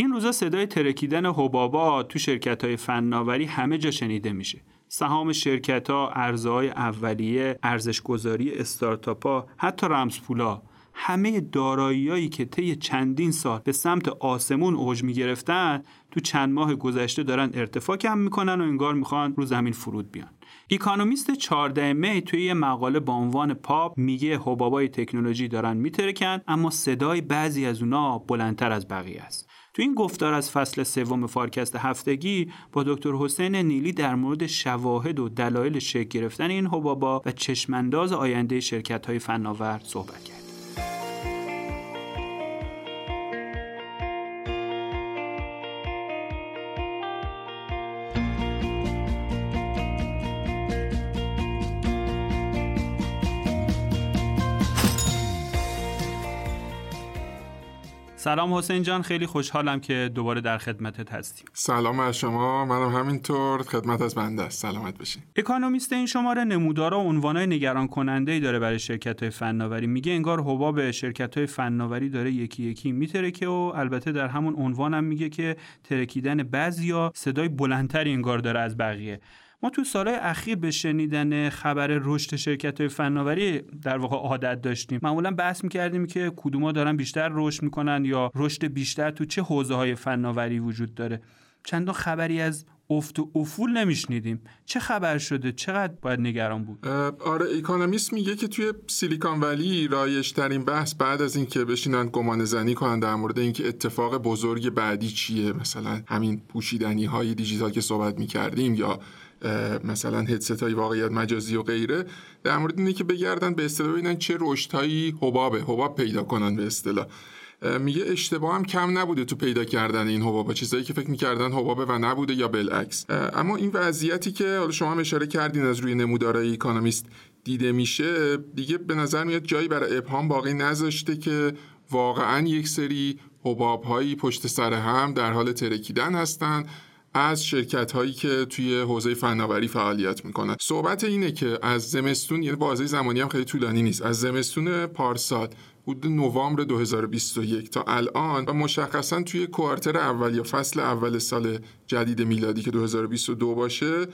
این روزا صدای ترکیدن حبابا تو شرکت های فناوری همه جا شنیده میشه. سهام شرکت ها، عرضه‌های اولیه، ارزشگذاری استارتاپ ها، حتی رمز پولا همه داراییایی که طی چندین سال به سمت آسمون اوج می‌گرفتن تو چند ماه گذشته دارن ارتفاع کم می‌کنن و انگار می‌خوان رو زمین فرود بیان. Economist 14 می توی یه مقاله با عنوان پاپ میگه حبابای تکنولوژی دارن میترکن اما صدای بعضی از اونا بلندتر از بقیه است. تو این گفتار از فصل سوم فارکست هفتگی با دکتر حسین نیلی در مورد شواهد و دلایل شکل گرفتن این حبابا و چشمانداز آینده شرکت های فناور صحبت کرد سلام حسین جان خیلی خوشحالم که دوباره در خدمتت هستیم. سلام از شما منم همینطور خدمت از بنده است. سلامت باشین. اکانومیست این شماره نمودارا و عنوانای نگران کننده ای داره برای شرکت های فناوری. میگه انگار حباب شرکت های فناوری داره یکی یکی میترکه و البته در همون عنوانم میگه که ترکیدن بعضیا صدای بلندتری انگار داره از بقیه. ما تو سالهای اخیر به شنیدن خبر رشد شرکت های فناوری در واقع عادت داشتیم. معمولا بحث می‌کردیم که کدوما دارن بیشتر رشد می‌کنن یا رشد بیشتر تو چه حوزه های فناوری وجود داره. چندان خبری از افت و افول نمیشنیدیم. چه خبر شده؟ چقدر باید نگران بود؟ آره اکونومیست میگه که توی سیلیکان ولی رایش ترین بحث بعد از اینکه بشینن گمان زنی کنن در مورد اینکه اتفاق بزرگ بعدی چیه مثلا همین پوشیدنی های دیجیتال که صحبت می‌کردیم یا مثلا هدست های واقعیت مجازی و غیره در مورد اینه که بگردن به اصطلاح ببینن چه رشدهایی حبابه حباب پیدا کنن به اصطلاح. میگه اشتباه هم کم نبوده تو پیدا کردن این حبابا چیزایی که فکر می‌کردن حبابه و نبوده یا بالعکس. اما این وضعیتی که حالا شما هم اشاره کردین از روی نمودارهای اکانومیست دیده میشه دیگه به نظر میاد جایی برای ابهام باقی نذاشته که واقعا یک سری حباب هایی پشت سر هم در حال ترکیدن هستند از شرکت هایی که توی حوزه فناوری فعالیت می‌کنن. صحبت اینه که از زمستون یعنی بازه زمانی هم خیلی طولانی نیست. از زمستون پارسال حدود نوامبر 2021 تا الان و مشخصا توی کوارتر اول یا فصل اول سال جدید میلادی که 2022 باشه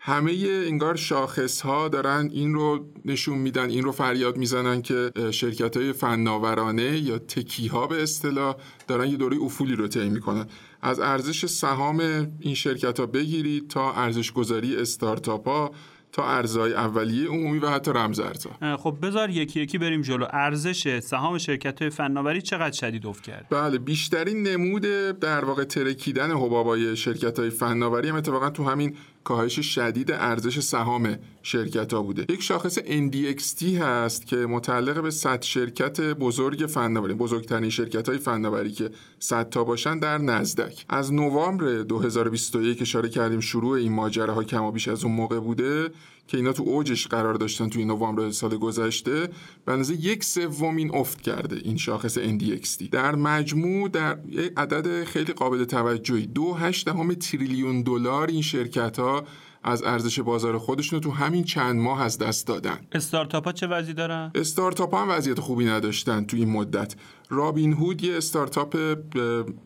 همه انگار شاخص ها دارن این رو نشون میدن این رو فریاد می‌زنن که شرکت های فناورانه یا تکی ها به اصطلاح دارن یه دوره افولی رو طی می‌کنن. از ارزش سهام این شرکت ها بگیرید تا ارزش گذاری استارتاپ ها تا ارزهای اولیه عمومی و حتی رمز ارزها. خب بذار یکی یکی بریم جلو. ارزش سهام شرکت های فناوری چقدر شدید افت کرد؟ بله بیشترین نمود در واقع ترکیدن حبابای شرکت های فناوری هم اتفاقا تو همین کاهش شدید ارزش سهام شرکت ها بوده. یک شاخص NDXT هست که متعلق به 100 شرکت بزرگ فناوری بزرگترین شرکت های فناوری که 100 تا باشن در نزدک. از نوامبر 2021 اشاره کردیم شروع این ماجراها کما بیش از اون موقع بوده. که اینا تو اوجش قرار داشتن تو این نوامبر سال گذشته به اندازه یک سومین افت کرده این شاخص NDXT در مجموع در یک عدد خیلی قابل توجهی دو دهم تریلیون دلار این شرکت ها از ارزش بازار خودشون تو همین چند ماه از دست دادن. استارتاپ ها چه وضعی دارن؟ استارتاپ ها هم وضعیت خوبی نداشتن تو این مدت. رابین هود یه استارتاپ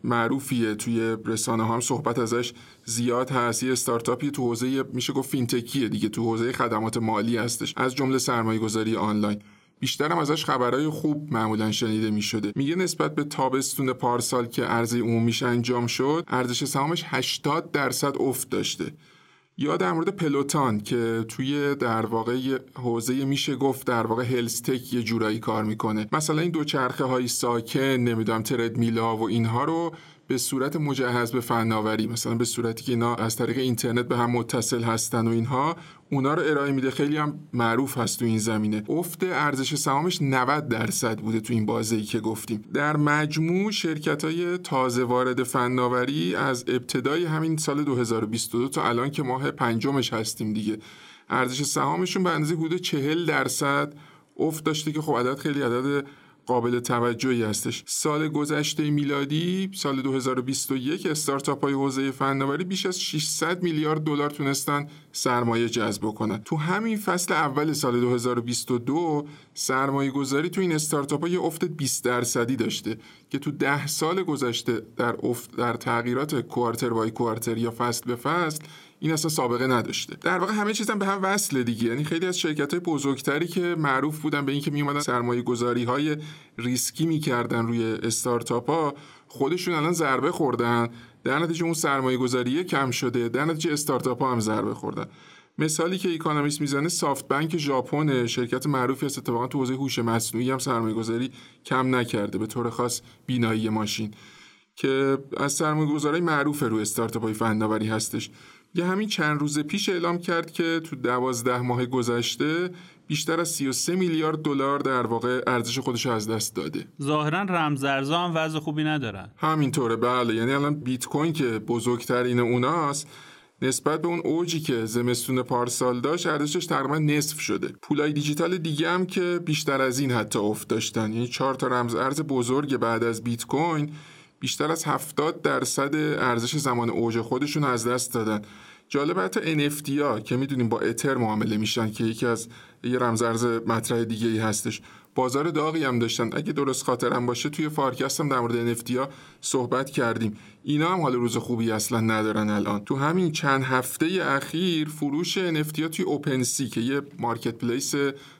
معروفیه. توی رسانه هم صحبت ازش زیاد هست. یه استارتاپی تو حوزه میشه گفت فینتکیه دیگه. تو حوزه خدمات مالی هستش. از جمله سرمایه گذاری آنلاین بیشترم ازش خبرهای خوب معمولا شنیده می شده میگه نسبت به تابستون پارسال که عرضه عمومیش انجام شد ارزش سهامش 80 درصد افت داشته. یا در مورد پلوتان که توی در واقع حوزه میشه گفت در واقع هلستک یه جورایی کار می‌کنه. مثلا این دوچرخه های ساکن نمی‌دونم ترد میلا و اینها رو به صورت مجهز به فناوری مثلا به صورتی که اینا از طریق اینترنت به هم متصل هستن و اینها اونا رو ارائه میده. خیلی هم معروف هست تو این زمینه. افت ارزش سهامش 90 درصد بوده تو این بازه ای که گفتیم. در مجموع شرکت های تازه وارد فناوری از ابتدای همین سال 2022 تا الان که ماه پنجمش هستیم دیگه. ارزش سهامشون به اندازه حدود 40 درصد افت داشته که خب عدد خیلی عدد قابل توجهی هستش. سال گذشته میلادی سال 2021 استارتاپ های حوزه فناوری بیش از 600 میلیارد دلار تونستن سرمایه جذب کنن. تو همین فصل اول سال 2022 سرمایه گذاری تو این استارتاپ ها یه افت 20 درصدی داشته که تو ده سال گذشته در افت در تغییرات کوارتر بای کوارتر یا فصل به فصل این اصلا سابقه نداشته. در واقع همه چیزم به هم وصله دیگه. یعنی خیلی از شرکت های بزرگتری که معروف بودن به اینکه می اومدن سرمایه گذاری های ریسکی می‌کردن روی استارتاپ ها خودشون الان ضربه خوردن. در نتیجه اون سرمایه گذاری کم شده. در نتیجه استارتاپ ها هم ضربه خوردن. مثالی که اکونومیست می‌زنه سافت بانک ژاپن شرکت معروفی است اتفاقا تو حوزه هوش مصنوعی هم سرمایه گذاری کم نکرده به طور خاص بینایی ماشین. که از سرمایه گذاری معروف روی استارتاپ های فناوری هستش. یه همین چند روز پیش اعلام کرد که تو دوازده ماه گذشته بیشتر از 33 میلیارد دلار در واقع ارزش خودش از دست داده. ظاهرا رمزارزها هم وضع خوبی ندارن. همینطوره بله یعنی الان بیت کوین که بزرگترین اوناست نسبت به اون اوجی که زمستون پارسال داشت ارزشش تقریبا نصف شده پولای دیجیتال دیگه هم که بیشتر از این حتی افت داشتن یعنی چهار تا رمز ارز بزرگ بعد از بیت کوین بیشتر از 70 درصد ارزش زمان اوج خودشون از دست دادن. جالب حتی NFT ها که می‌دونیم با اتر معامله میشن که یکی از یه رمزارز مطرح دیگه ای هستش. بازار داغی هم داشتن. اگه درست خاطرم باشه توی فارکست هم در مورد NFT ها صحبت کردیم. اینا هم حال روز خوبی اصلا ندارن الان. تو همین چند هفته اخیر فروش NFT ها توی OpenSea که یه marketplace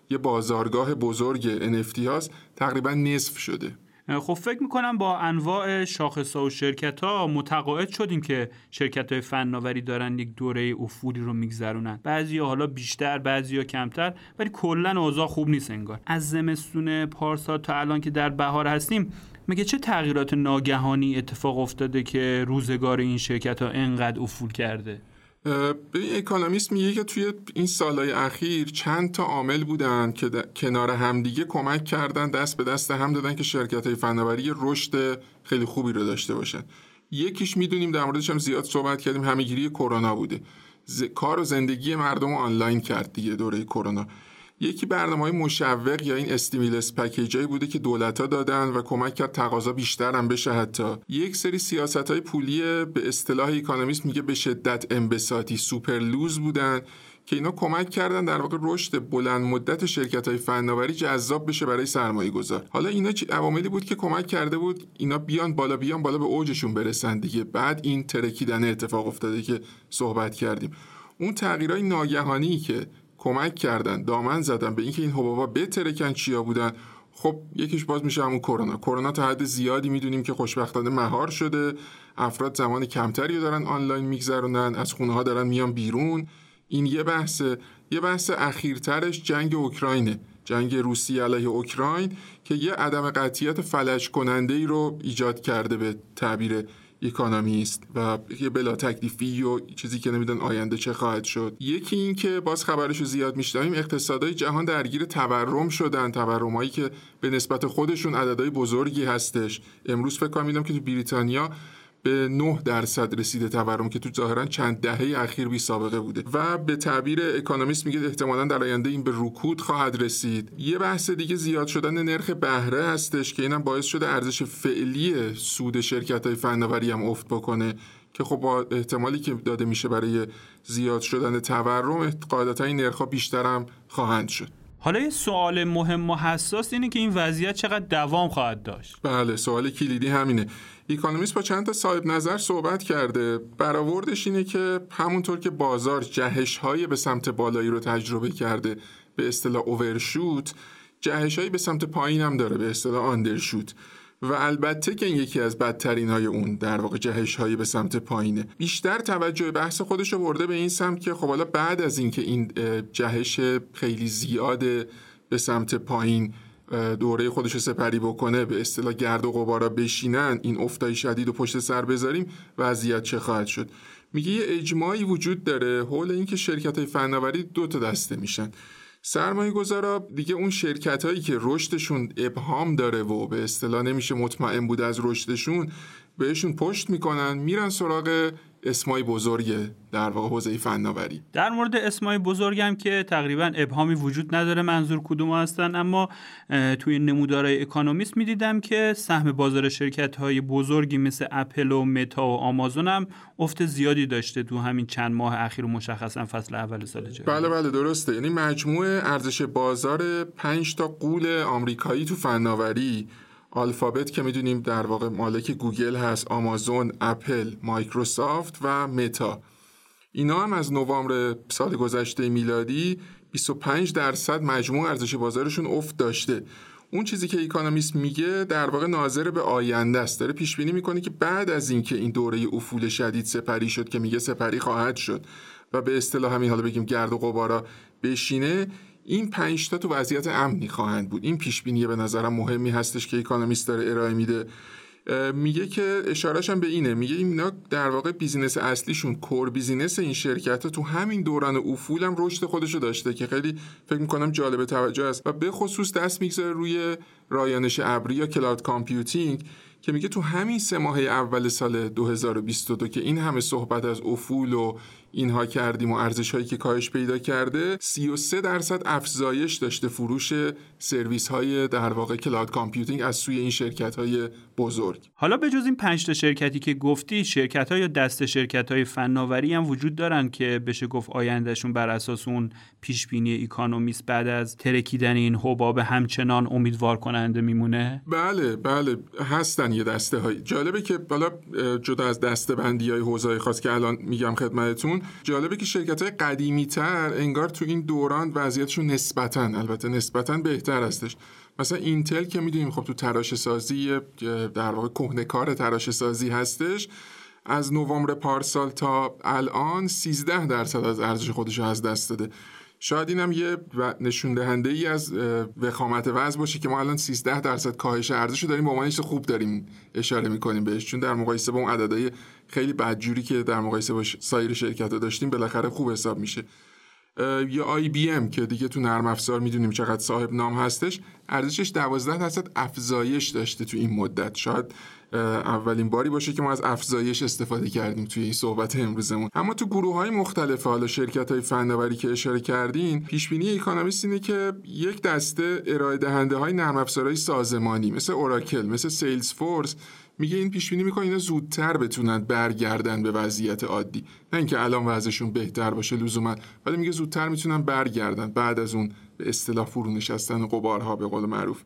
یه بازارگاه بزرگ NFT هاست تقریبا نصف شده. خب فکر می‌کنم با انواع شاخص ها و شرکت ها متقاعد شدیم که شرکت های فناوری دارن یک دوره افولی رو میگذرونن. بعضی حالا بیشتر بعضی کمتر ولی کلا اوضاع خوب نیست انگار. از زمستون پارسال تا الان که در بهار هستیم مگه چه تغییرات ناگهانی اتفاق افتاده که روزگار این شرکت ها انقدر افول کرده؟ به اکانومیست میگه که توی این سالهای اخیر چند تا عامل بودن که کنار همدیگه کمک کردن دست به دست هم دادن که شرکت های فناوری رشد خیلی خوبی رو داشته باشن. یکیش می‌دونیم در موردش هم زیاد صحبت کردیم همه‌گیری کرونا بوده. کار و زندگی مردم رو آنلاین کرد دیگه دوره کرونا. یکی برنامه های مشوق یا این stimulus package هایی بوده که دولت ها دادن و کمک کرد تقاضا بیشتر هم بشه حتی. یک سری سیاست های پولی به اصطلاح Economist میگه به شدت انبساطی super loose بودن که اینا کمک کردن در واقع رشد بلند مدت شرکت های فناوری جذاب بشه برای سرمایه گذار حالا اینا عواملی بود که کمک کرده بود اینا بیان بالا بیان بالا به اوجشون برسن دیگه. بعد این ترکیدن اتفاق افتاده که صحبت کردیم. اون تغییرهای ناگهانی که کمک کردن دامن زدن به اینکه این حبابا بترکن چیا بودن. خب یکیش باز میشه همون کرونا. کرونا تا حد زیادی می‌دونیم که خوشبختانه مهار شده. افراد زمان کمتری دارن آنلاین میگذرونن از خونه ها دارن میان بیرون. این یه بحثه. یه بحث اخیرترش جنگ اوکراینه. جنگ روسیه علیه اوکراین که یه عدم قطعیت فلج کننده ای رو ایجاد کرده به تعبیر اکانومیست و یه بلا تکلیفی و چیزی که نمیدن آینده چه خواهد شد. یکی این که باز خبرش رو زیاد میشنویم اقتصادهای جهان درگیر تورم شدن. تورمایی که به نسبت خودشون عددهای بزرگی هستش. امروز فکر کنم که تو بریتانیا به 9 درصد رسیده تورم که تو ظاهرا چند دهه اخیر بی سابقه بوده. و به تعبیر اکونومیست میگه احتمالا در آینده این به رکود خواهد رسید. یه بحث دیگه زیاد شدن نرخ بهره هستش که اینم باعث شده ارزش فعلی سود شرکت های فناوری هم افت بکنه که خب با احتمالی که داده میشه برای زیاد شدن تورم قاعدتا این نرخ بیشتر هم خواهند شد. حالا یه سوال مهم و حساس اینه که این وضعیت چقدر دوام خواهد داشت. بله سوال کلیدی همینه. اکانومیست با چند تا صاحب نظر صحبت کرده. برآوردش اینه که همونطور که بازار جهش های به سمت بالایی رو تجربه کرده به اصطلاح اوورشوت جهش به سمت پایین هم داره به اصطلاح آندرشوت و البته که این یکی از بدترین های اون در واقع جهش هایی به سمت پایینه. بیشتر توجه بحث خودش رو برده به این سمت که خب حالا بعد از اینکه این جهش خیلی زیاد به سمت پایین دوره خودش سپری بکنه به اصطلاح گرد و غبارا بشینن این افتای شدید و پشت سر بذاریم وضعیت چه خواهد شد؟ میگه یه اجماعی وجود داره حول اینکه شرکت های فناوری دو تا دسته میشن. سرمایه گذارا دیگه اون شرکت هایی که رشدشون ابهام داره و به اصطلاح نمیشه مطمئن بود از رشدشون بهشون پشت می‌کنن میرن سراغ اسمای بزرگ در واقع حوزه فناوری. در مورد اسمای بزرگم که تقریبا ابهامی وجود نداره منظور کدوم هستن اما توی نمودارهای اکانومیست می‌دیدم که سهم بازار شرکت های بزرگی مثل اپل و متا و آمازون هم افت زیادی داشته تو همین چند ماه اخیر و مشخصا فصل اول سال جاری بله بله درسته. یعنی مجموع ارزش بازار 5 تا قول آمریکایی تو فناوری آلفابت که می‌دونیم در واقع مالک گوگل هست آمازون، اپل، مایکروسافت و متا. اینا هم از نوامبر سال گذشته میلادی 25 درصد مجموع ارزش بازارشون افت داشته. اون چیزی که اکانومیست میگه در واقع ناظر به آینده است. داره پیش بینی می‌کنه که بعد از اینکه این دوره افول شدید سپری شد که میگه سپری خواهد شد و به اصطلاح همین حالا بگیم گرد و غبارا بشینه این پنج تا تو وضعیت امنی خواهند بود. این پیش بینی به نظرم مهمی هستش که اکانومیست داره ارائه میده. میگه که اشارهش هم به اینه. میگه اینا در واقع بیزینس اصلیشون core business این شرکت ها تو همین دوران افول هم رشد خودشو داشته که خیلی فکر می‌کنم جالب توجه است. و به خصوص دست می‌گذاره روی رایانش ابری یا cloud computing که میگه تو همین سه ماه اول سال 2022 که این همه صحبت از افول و اینها کردیم و ارزش هایی که کاهش پیدا کرده 33 درصد افزایش داشته فروش سرویس های در واقع cloud computing از سوی این شرکت های بزرگ. حالا به جز این 5 تا شرکتی که گفتی شرکت های یا دسته شرکت های فناوری هم وجود دارن که بشه گفت آیندهشون بر اساس اون پیش بینی اکانومیست بعد از ترکیدن این حباب همچنان امیدوار کننده میمونه؟ بله بله هستن یه دسته های جالبه که بالا جدا از دسته بندی های حوزه خاص که الان میگم خدمتتون جالبه که شرکت های قدیمی تر انگار تو این دوران وضعیتشون نسبتا البته نسبتا بهتر هستش. مثلا اینتل که می‌دونیم خب تو تراش سازی در واقع کهنه کار تراش سازی هستش از نوامبر پارسال تا الان 13 درصد از ارزش خودش رو از دست داده. شاید اینم یه نشون دهنده ای از وخامت وضع باشه که ما الان 13 درصد کاهش ارزش رو داریم به عنوان خوب داریم اشاره می‌کنیم بهش. چون در مقایسه با اون عددهای خیلی بدجوری که در مقایسه با سایر شرکت ها داشتیم بالاخره خوب حساب میشه. یا آی بی ام که دیگه تو نرم افزار می‌دونیم چقدر صاحب نام هستش ارزشش 12 درصد افزایش داشته تو این مدت. شاید اولین باری باشه که ما از افزایش استفاده کردیم توی این صحبت امروزمون. اما تو گروه های مختلف حالا شرکت های فناوری که اشاره کردین پیش بینی اکونومیست اینه که یک دسته ارائه دهنده های نرم افزارهای سازمانی مثل اوراکل مثل سیلز فورس میگه این پیش بینی می‌کنه اینا زودتر بتونن برگردن به وضعیت عادی. نه اینکه الان وضعشون بهتر باشه لزوما ولی میگه زودتر می‌تونن برگردن بعد از اون به اصطلاح فرو نشستن قبارها به قول معروف.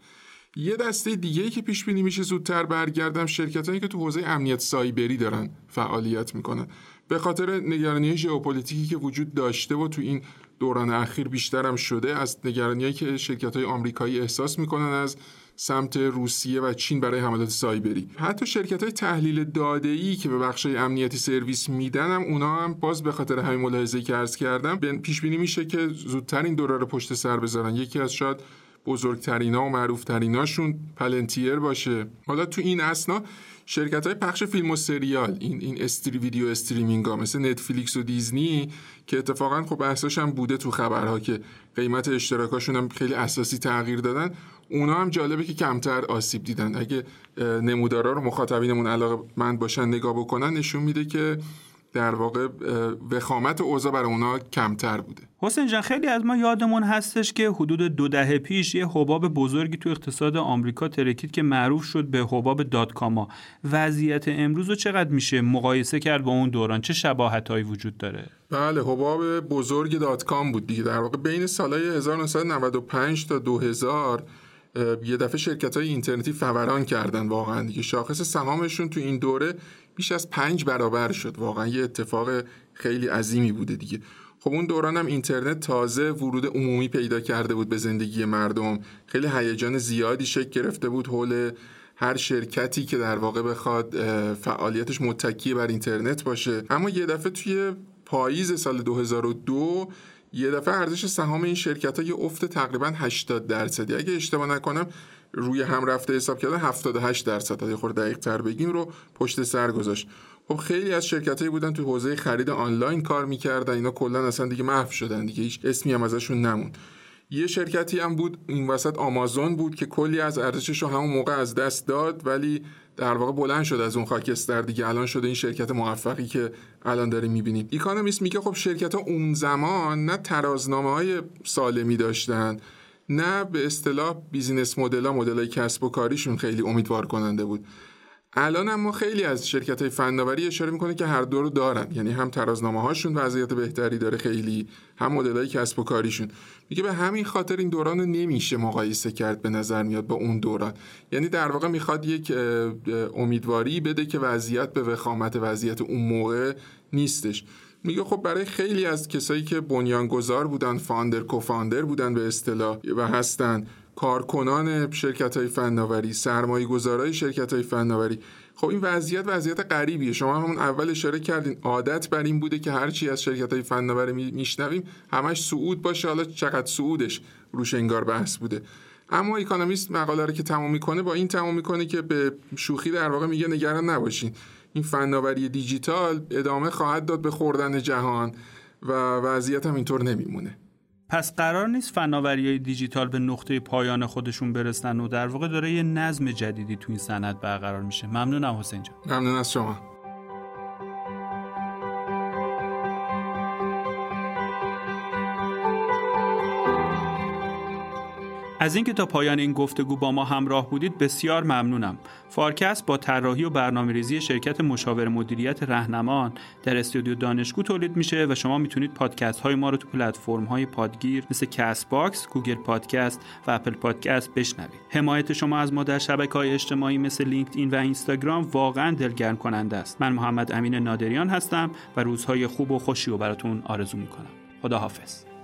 یه دسته دیگه ای که پیش بینی میشه زودتر برگردم شرکت هایی که تو حوزه امنیت سایبری دارن فعالیت می‌کنن. به خاطر نگرانی ژئوپلیتیکی که وجود داشته و تو این دوران اخیر بیشترم شده از نگرانی که شرکت های آمریکایی احساس می‌کنن از سمت روسیه و چین برای حملات سایبری. حتی شرکت های تحلیل داده ای که به بخش امنیتی سرویس میدن هم اونا هم باز به خاطر همین ملاحظه که عرض کردم پیش بینی میشه که زودتر این دوره رو پشت سر بذارن. یکی از شاید بزرگترینا و معروفتریناشون پلنتیر باشه. حالا تو این اثنا شرکت های پخش فیلم و سریال این این stre video streaming ها مثل نتفلیکس و دیزنی که اتفاقا خب بحثش هم بوده تو خبرها که قیمت اشتراکاشون هم خیلی اساسی تغییر دادن اونا هم جالبه که کمتر آسیب دیدن. اگه نمودارا رو مخاطبینمون علاقه من باشن نگاه بکنن نشون میده که در واقع وخامت اوضاع برای اونا کمتر بوده. حسین جان خیلی از ما یادمون هستش که حدود دو دهه پیش یه حباب بزرگی تو اقتصاد آمریکا ترکید که معروف شد به حباب دات کاما وضعیت امروز رو چقدر میشه مقایسه کرد با اون دوران؟ چه شباهت هایی وجود داره؟ بله حباب بزرگ دات کام بود دیگه. در واقع بین سالهای 1995 تا 2000 یه دفعه شرکت های اینترنتی فوران کردن واقعا دیگه. شاخص سهامشون تو این دوره بیش از پنج برابر شد. واقعا یه اتفاق خیلی عظیمی بوده دیگه. خب اون دوران هم اینترنت تازه ورود عمومی پیدا کرده بود به زندگی مردم. خیلی هیجان زیادی شکل گرفته بود. حول هر شرکتی که در واقع بخواد فعالیتش متکی بر اینترنت باشه. اما یه دفعه توی پاییز سال 2002 یه دفعه ارزش سهام این شرکت ها یه افت تقریبا 80 درصدی. اگه اشتباه نکنم روی هم رفته حساب کردن 78 درصد. اگه خورده دقیق تر بگیم رو پشت سر گذاشت. خب خیلی از شرکت هایی بودن تو حوزه خرید آنلاین کار می‌کردن. اینا کلا اصلا دیگه محو شدن دیگه. هیچ اسمی هم ازشون نموند. یه شرکتی هم بود این وسط آمازون بود که کلی از ارزشش رو همون موقع از دست داد ولی در واقع بلند شد از اون خاکستر دیگه. الان شده این شرکت موفقی که الان داریم می‌بینیم اکانومیست میگه خب شرکت ها اون زمان نه ترازنامه های سالمی داشتن نه به اصطلاح business model ها مدل های کسب و کاریشون خیلی امیدوار کننده بود. الان اما خیلی از شرکت های فناوری اشاره می‌کنه که هر دو رو دارن. یعنی هم ترازنامه هاشون وضعیت بهتری داره خیلی هم مدل های کسب و کاریشون. میگه به همین خاطر این دوران رو نمیشه مقایسه کرد به نظر میاد با اون دوران. یعنی در واقع می‌خواد یک امیدواری بده که وضعیت به وخامت وضعیت اون موقع نیستش. میگه خب برای خیلی از کسایی که بنیانگذار بودن فاندر کوفاندر بودن به اصطلاح و هستن کارکنان شرکت های فناوری سرمایه گذارای شرکت های فناوری خب این وضعیت وضعیت غریبیه. شما همون اول اشاره کردین عادت بر این بوده که هرچی از شرکت های فناوری میشنویم همش سعود باشه حالا چقدر سعودش روش انگار بحث بوده. اما اکونومیست مقاله رو که تمام می‌کنه با این تمام می‌کنه که به شوخی در واقع میگه نگران نباشین. این فناوری دیجیتال ادامه خواهد داد به خوردن جهان و وضعیت هم اینطور نمیمونه. پس قرار نیست فناوری های دیجیتال به نقطه پایان خودشون برسن و در واقع داره یه نظم جدیدی تو این سند برقرار میشه. ممنونم حسین جان. ممنون از شما. از اینکه تا پایان این گفتگو با ما همراه بودید بسیار ممنونم. فارکست با طراحی و برنامه‌ریزی شرکت مشاور مدیریت رهنمان در استودیو دانشگو تولید میشه و شما می‌تونید پادکست های ما رو تو پلتفرم های پادگیر مثل کست باکس، گوگل پادکست و اپل پادکست بشنوید. حمایت شما از ما در شبکه های اجتماعی مثل لینکدین و اینستاگرام واقعا دلگرم کننده است. من محمد امین نادریان هستم و روزهای خوب و خوشی رو براتون آرزو می‌کنم. خداحافظ.